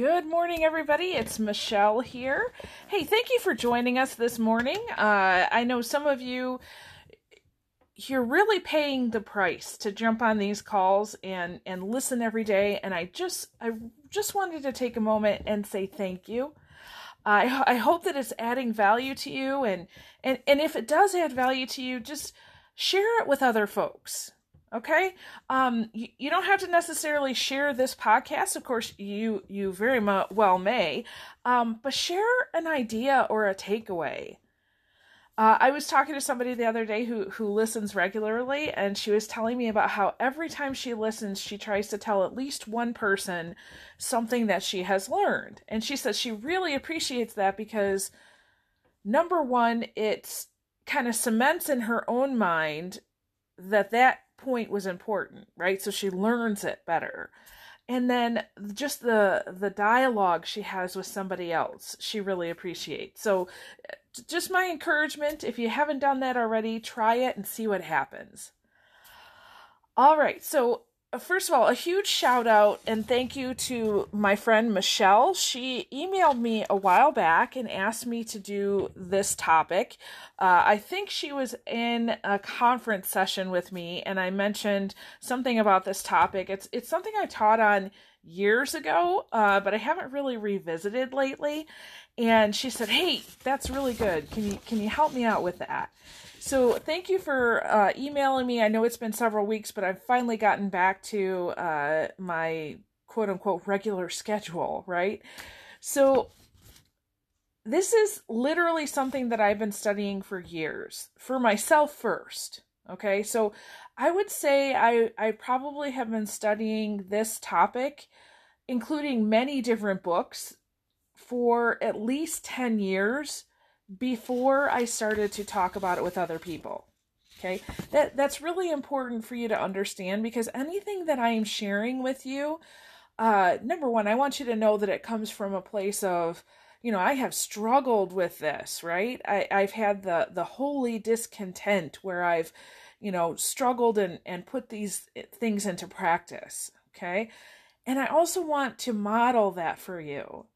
Good morning, everybody. It's Michelle here. Hey, thank you for joining us this morning. Uh, I know some of you, you're really paying the price to jump on these calls and and listen every day. And I just, I just wanted to take a moment and say thank you. I I hope that it's adding value to you, and and and if it does add value to you, just share it with other folks okay? Um you, you don't have to necessarily share this podcast. Of course you you very mu- well may. Um but share an idea or a takeaway. Uh, I was talking to somebody the other day who who listens regularly, and she was telling me about how every time she listens, she tries to tell at least one person something that she has learned. And she says she really appreciates that because number one, it's kind of cements in her own mind that that point was important, right? So she learns it better. And then just the the dialogue she has with somebody else, she really appreciates. So just my encouragement, if you haven't done that already, try it and see what happens. All right. So first of all, a huge shout out and thank you to my friend Michelle. She emailed me a while back and asked me to do this topic. Uh, I think she was in a conference session with me, and I mentioned something about this topic. It's it's something I taught on years ago, uh, but I haven't really revisited lately. And she said, "Hey, that's really good. Can you can you help me out with that?" So thank you for uh, emailing me. I know it's been several weeks, but I've finally gotten back to uh, my quote unquote regular schedule, right? So this is literally something that I've been studying for years for myself first. Okay, so I would say I, I probably have been studying this topic, including many different books, for at least 10 years before I started to talk about it with other people. Okay? That that's really important for you to understand because anything that I am sharing with you, uh number 1, I want you to know that it comes from a place of you know, I have struggled with this, right? I, I've had the the holy discontent where I've, you know, struggled and and put these things into practice. Okay. And I also want to model that for you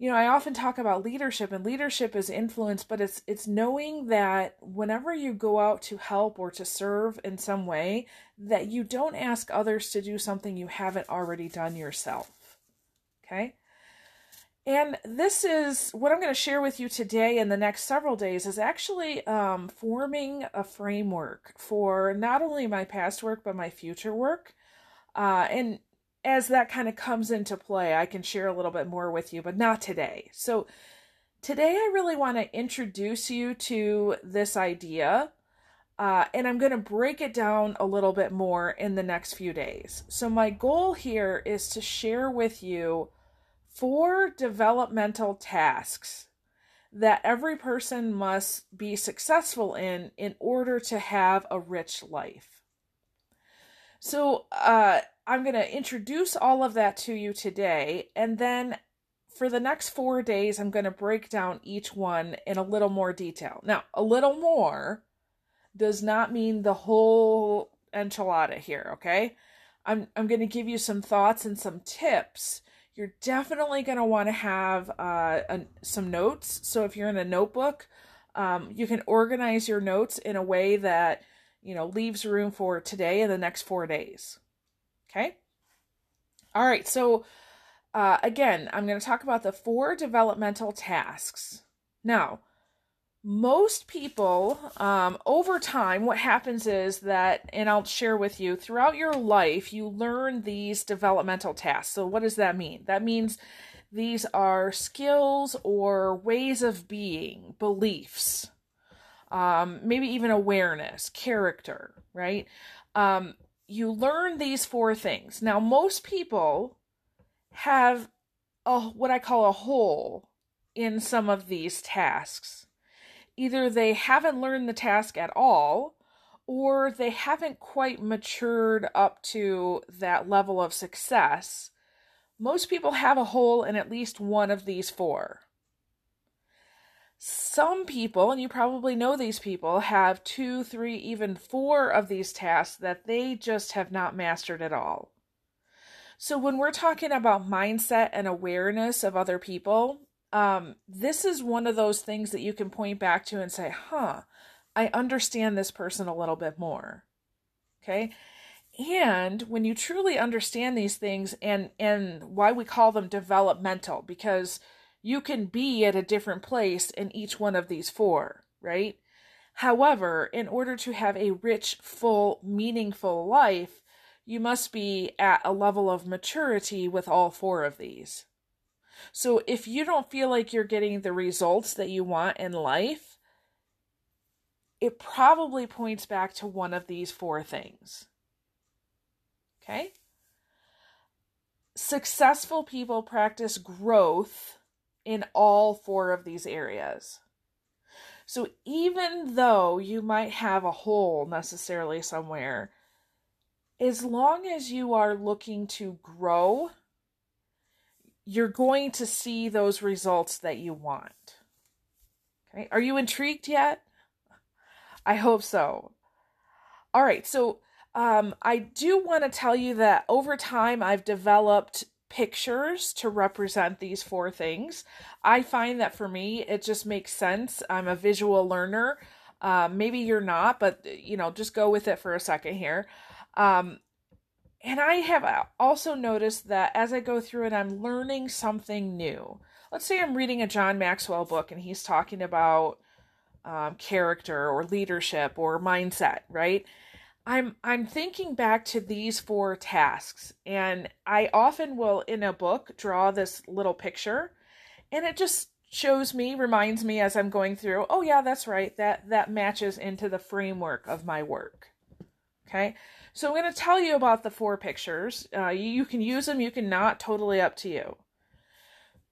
you know, I often talk about leadership and leadership is influence, but it's it's knowing that whenever you go out to help or to serve in some way, that you don't ask others to do something you haven't already done yourself. Okay? And this is what I'm going to share with you today and the next several days is actually um, forming a framework for not only my past work but my future work. Uh, and as that kind of comes into play, I can share a little bit more with you, but not today. So, today I really want to introduce you to this idea, uh, and I'm going to break it down a little bit more in the next few days. So, my goal here is to share with you four developmental tasks that every person must be successful in in order to have a rich life. So, uh, I'm going to introduce all of that to you today, and then for the next four days, I'm going to break down each one in a little more detail. Now, a little more does not mean the whole enchilada here, okay? I'm, I'm going to give you some thoughts and some tips. You're definitely going to want to have uh, a, some notes. So if you're in a notebook, um, you can organize your notes in a way that, you know, leaves room for today and the next four days. Okay. All right. So, uh, again, I'm going to talk about the four developmental tasks. Now, most people, um, over time, what happens is that, and I'll share with you, throughout your life, you learn these developmental tasks. So, what does that mean? That means these are skills or ways of being, beliefs, um, maybe even awareness, character, right? Um, you learn these four things. Now, most people have a what I call a hole in some of these tasks. Either they haven't learned the task at all, or they haven't quite matured up to that level of success. Most people have a hole in at least one of these four. Some people, and you probably know these people, have two, three, even four of these tasks that they just have not mastered at all. So when we're talking about mindset and awareness of other people, um, this is one of those things that you can point back to and say, huh, I understand this person a little bit more. Okay. And when you truly understand these things and and why we call them developmental, because you can be at a different place in each one of these four, right? However, in order to have a rich, full, meaningful life, you must be at a level of maturity with all four of these. So if you don't feel like you're getting the results that you want in life, it probably points back to one of these four things. Okay? Successful people practice growth in all four of these areas. So even though you might have a hole necessarily somewhere, as long as you are looking to grow, you're going to see those results that you want. Okay, are you intrigued yet? I hope so. All right, so um, I do want to tell you that over time I've developed pictures to represent these four things. I find that for me, it just makes sense. I'm a visual learner. Uh, maybe you're not, but you know, just go with it for a second here. Um, and I have also noticed that as I go through it, I'm learning something new. Let's say I'm reading a John Maxwell book and he's talking about um, character or leadership or mindset, right? I'm I'm thinking back to these four tasks, and I often will in a book draw this little picture, and it just shows me, reminds me as I'm going through. Oh yeah, that's right. That that matches into the framework of my work. Okay, so I'm going to tell you about the four pictures. Uh, you, you can use them, you can not, totally up to you.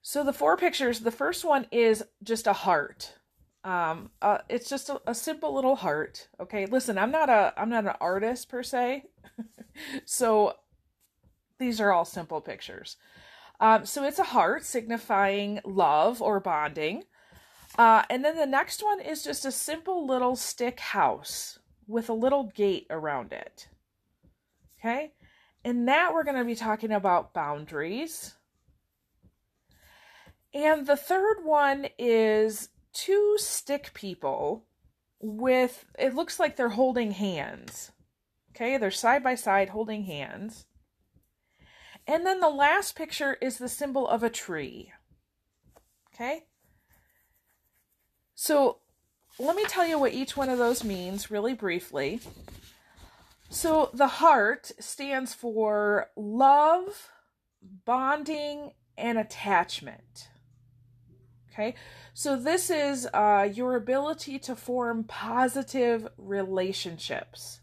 So the four pictures, the first one is just a heart. Um, uh, it's just a, a simple little heart. Okay, listen, I'm not a I'm not an artist per se, so these are all simple pictures. Um, so it's a heart signifying love or bonding. Uh, and then the next one is just a simple little stick house with a little gate around it. Okay? and that, we're going to be talking about boundaries. And the third one is two stick people with, it looks like they're holding hands. Okay? They're side by side holding hands. And then the last picture is the symbol of a tree. Okay? So let me tell you what each one of those means really briefly. So the heart stands for love, bonding, and attachment. Okay, so this is uh, your ability to form positive relationships.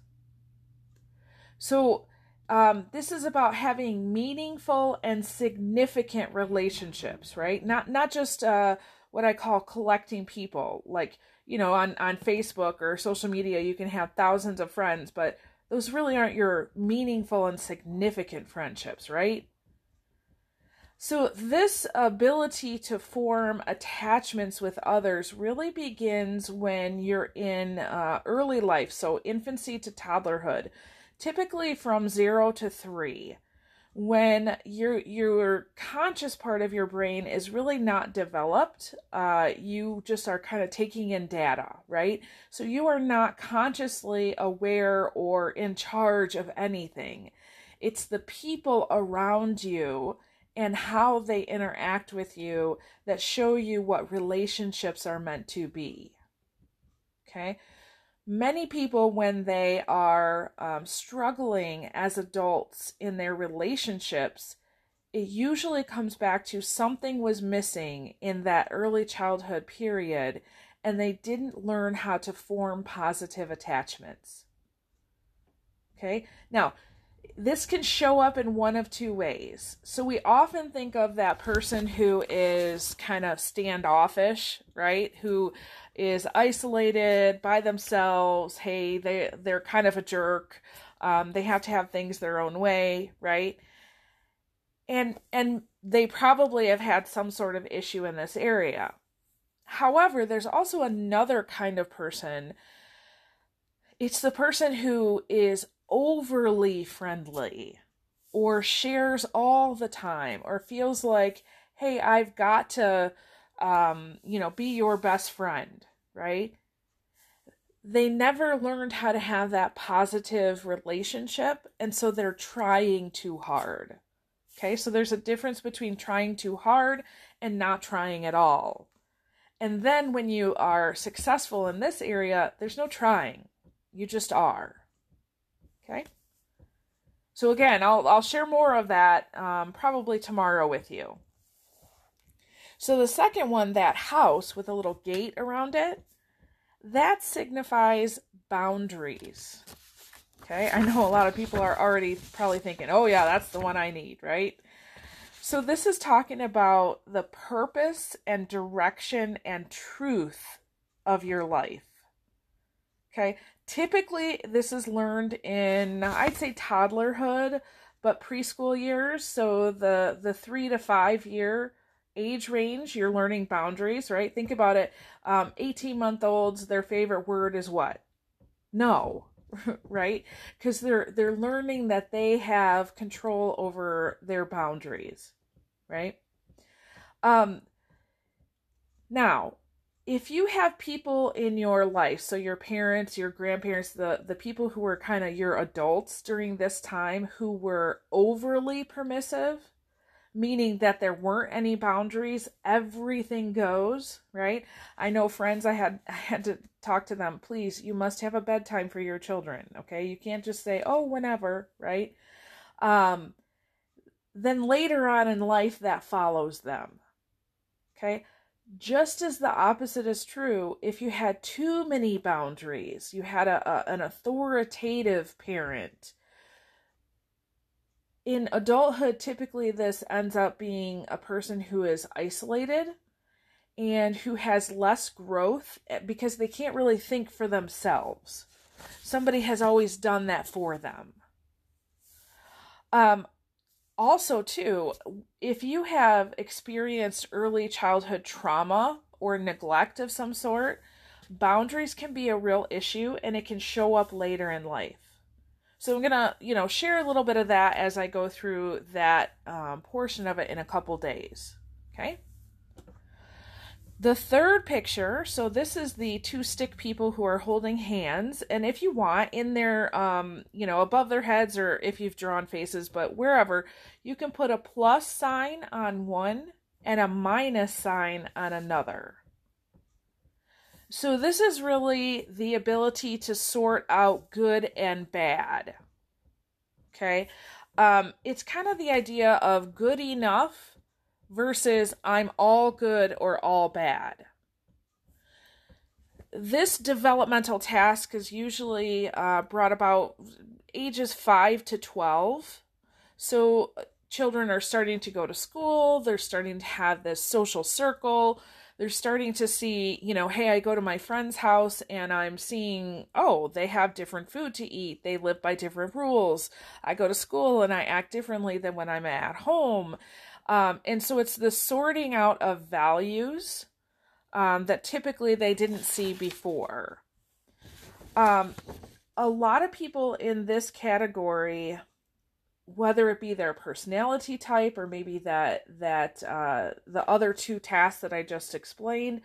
So um, this is about having meaningful and significant relationships, right? Not not just uh, what I call collecting people. Like you know, on on Facebook or social media, you can have thousands of friends, but those really aren't your meaningful and significant friendships, right? So, this ability to form attachments with others really begins when you're in uh, early life, so infancy to toddlerhood, typically from zero to three. When your your conscious part of your brain is really not developed uh, you just are kind of taking in data right? So you are not consciously aware or in charge of anything. It's the people around you and how they interact with you that show you what relationships are meant to be. Okay? Many people, when they are um, struggling as adults in their relationships, it usually comes back to something was missing in that early childhood period and they didn't learn how to form positive attachments. Okay, now this can show up in one of two ways. So we often think of that person who is kind of standoffish, right? Who is isolated by themselves. Hey, they they're kind of a jerk. Um, they have to have things their own way, right? And and they probably have had some sort of issue in this area. However, there's also another kind of person. It's the person who is overly friendly or shares all the time or feels like, hey, I've got to, um, you know, be your best friend, right? They never learned how to have that positive relationship, and so they're trying too hard. Okay, so there's a difference between trying too hard and not trying at all. And then when you are successful in this area, there's no trying. You just are. Okay? So again, I'll I'll share more of that um, probably tomorrow with you. So the second one, that house with a little gate around it, that signifies boundaries. Okay, I know a lot of people are already probably thinking, oh, yeah, that's the one I need, right? So, this is talking about the purpose and direction and truth of your life. Okay, typically this is learned in, I'd say, toddlerhood, but preschool years. So, the, the three to five year age range, you're learning boundaries, right? Think about it. Um, 18 month olds, their favorite word is what? No, right? Because they're they're learning that they have control over their boundaries, right? Um, now, if you have people in your life, so your parents, your grandparents, the the people who were kind of your adults during this time who were overly permissive, meaning that there weren't any boundaries everything goes right? I know friends i had i had to talk to them please you must have a bedtime for your children okay? You can't just say oh whenever right? Um then later on in life that follows them okay just as the opposite is true if you had too many boundaries you had a, a an authoritative parent in adulthood, typically this ends up being a person who is isolated and who has less growth eh, because they can't really think for themselves. Somebody has always done that for them. Um, also, too, if you have experienced early childhood trauma or neglect of some sort, boundaries can be a real issue and it can show up later in life. So I'm gonna, you know, share a little bit of that as I go through that um, portion of it in a couple days. Okay. The third picture, so this is the two stick people who are holding hands, and if you want, in their, um, you know, above their heads, or if you've drawn faces, but wherever, you can put a plus sign on one and a minus sign on another. So, this is really the ability to sort out good and bad. Okay. Um, it's kind of the idea of good enough versus I'm all good or all bad. This developmental task is usually uh, brought about ages 5 to 12. So, children are starting to go to school, they're starting to have this social circle they're starting to see, you know, hey, I go to my friend's house and I'm seeing, oh, they have different food to eat. They live by different rules. I go to school and I act differently than when I'm at home. Um, and so it's the sorting out of values um, that typically they didn't see before. Um, a lot of people in this category whether it be their personality type or maybe that that uh, the other two tasks that I just explained,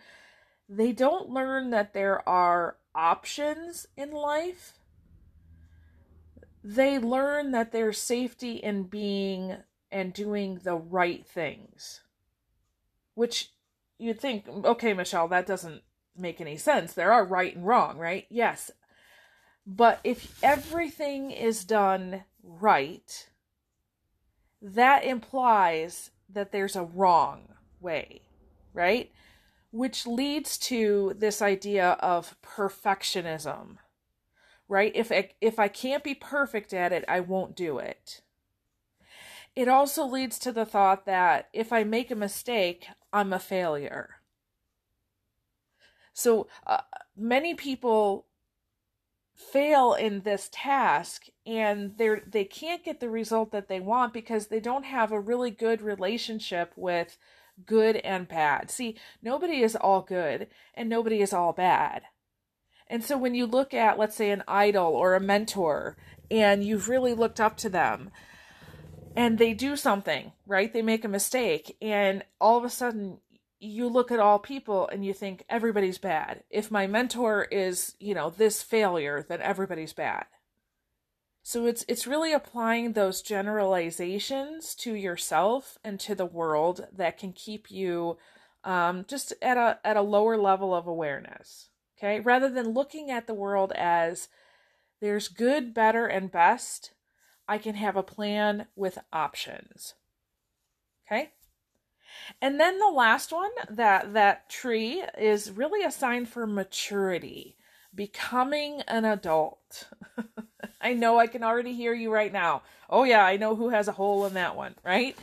they don't learn that there are options in life. They learn that there's safety in being and doing the right things. Which you'd think, okay, Michelle, that doesn't make any sense. There are right and wrong, right? Yes. But if everything is done right, that implies that there's a wrong way, right? Which leads to this idea of perfectionism, right? If I, if I can't be perfect at it, I won't do it. It also leads to the thought that if I make a mistake, I'm a failure. So uh, many people fail in this task and they're they can't get the result that they want because they don't have a really good relationship with good and bad. See, nobody is all good and nobody is all bad. And so when you look at let's say an idol or a mentor and you've really looked up to them, and they do something, right? They make a mistake, and all of a sudden you look at all people and you think everybody's bad. If my mentor is, you know, this failure, then everybody's bad. So it's it's really applying those generalizations to yourself and to the world that can keep you um, just at a at a lower level of awareness. Okay, rather than looking at the world as there's good, better, and best, I can have a plan with options. Okay. And then the last one, that that tree is really a sign for maturity, becoming an adult. I know I can already hear you right now. Oh yeah, I know who has a hole in that one, right?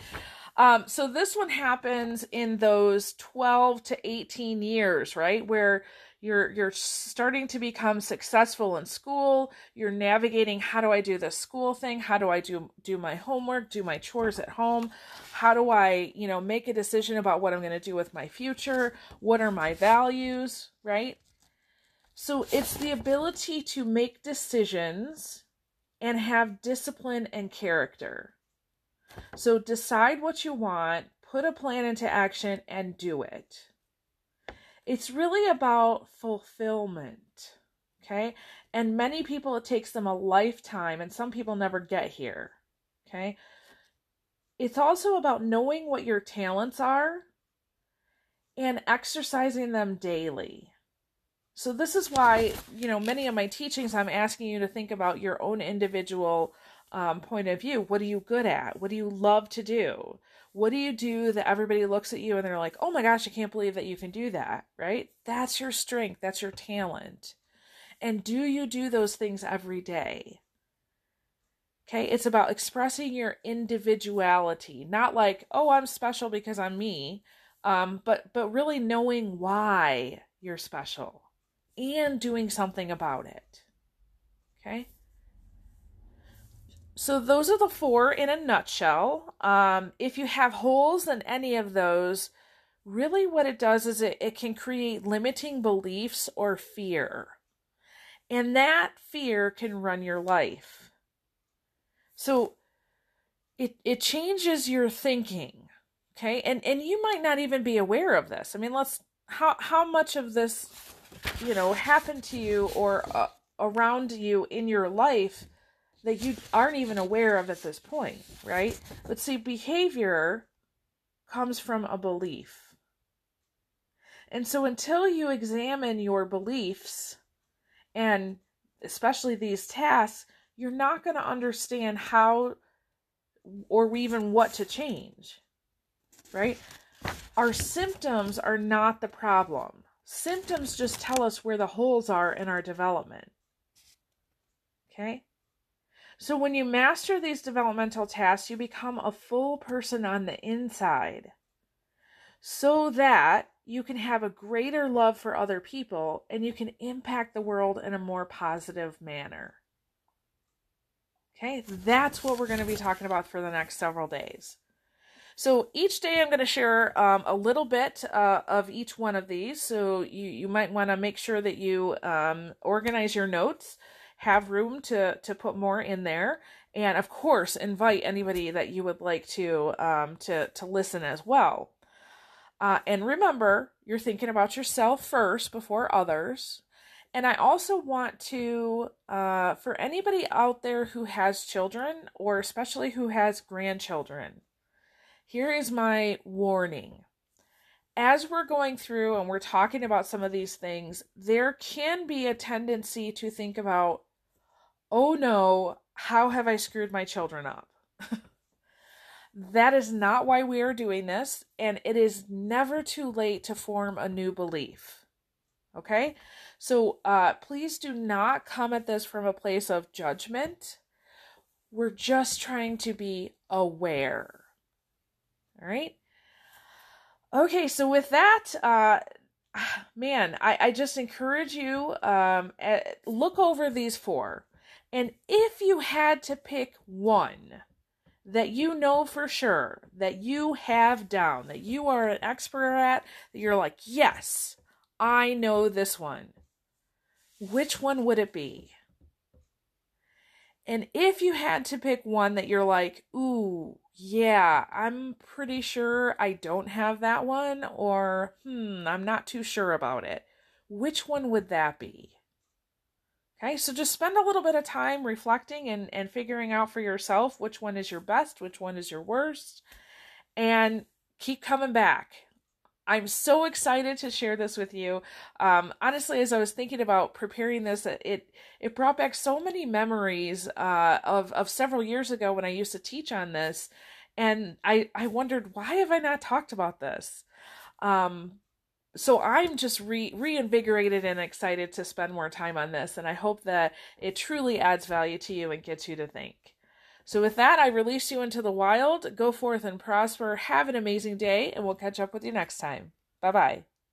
Um, so this one happens in those 12 to 18 years, right? Where you're you're starting to become successful in school. You're navigating how do i do this school thing? How do i do do my homework do my chores at home? How do i you know make a decision about what i'm going to do with my future? What are my values right? So it's the ability to make decisions and have discipline and character. So decide what you want put a plan into action and do it it's really about fulfillment. Okay. And many people, it takes them a lifetime, and some people never get here. Okay. It's also about knowing what your talents are and exercising them daily. So, this is why, you know, many of my teachings, I'm asking you to think about your own individual um, point of view. What are you good at? What do you love to do? What do you do that everybody looks at you and they're like, oh my gosh, I can't believe that you can do that, right? That's your strength, that's your talent. And do you do those things every day? Okay, it's about expressing your individuality, not like, oh, I'm special because I'm me, um, but but really knowing why you're special and doing something about it. Okay. So those are the four in a nutshell. Um, if you have holes in any of those, really what it does is it, it can create limiting beliefs or fear. And that fear can run your life. So it it changes your thinking. Okay? And and you might not even be aware of this. I mean, let's how how much of this you know happened to you or uh, around you in your life that you aren't even aware of at this point, right? But see, behavior comes from a belief. And so until you examine your beliefs and especially these tasks, you're not going to understand how or even what to change, right? Our symptoms are not the problem. Symptoms just tell us where the holes are in our development. Okay? So when you master these developmental tasks, you become a full person on the inside so that you can have a greater love for other people and you can impact the world in a more positive manner. Okay, that's what we're going to be talking about for the next several days. So each day I'm going to share um, a little bit uh, of each one of these. So you, you might want to make sure that you um, organize your notes have room to to put more in there. And of course invite anybody that you would like to um, to to listen as well. Uh, and remember you're thinking about yourself first before others. And i also want to uh, for anybody out there who has children or especially who has grandchildren here is my warning. As we're going through and we're talking about some of these things, there can be a tendency to think about oh no, how have I screwed my children up? that is not why we are doing this, and it is never too late to form a new belief. Okay? So uh, please do not come at this from a place of judgment. We're just trying to be aware. All right? Okay, so with that, uh, man, I, I just encourage you um, look over these four. And if you had to pick one that you know for sure, that you have down, that you are an expert at, that you're like, yes, I know this one, which one would it be? And if you had to pick one that you're like, ooh, yeah, I'm pretty sure I don't have that one, or hmm, I'm not too sure about it, which one would that be? Okay, so just spend a little bit of time reflecting and, and figuring out for yourself which one is your best, which one is your worst, and keep coming back. I'm so excited to share this with you. Um, honestly, as I was thinking about preparing this, it it brought back so many memories uh, of of several years ago when I used to teach on this, and I I wondered why have I not talked about this. Um, so I'm just re reinvigorated and excited to spend more time on this, and I hope that it truly adds value to you and gets you to think. So, with that, I release you into the wild. Go forth and prosper. Have an amazing day, and we'll catch up with you next time. Bye bye.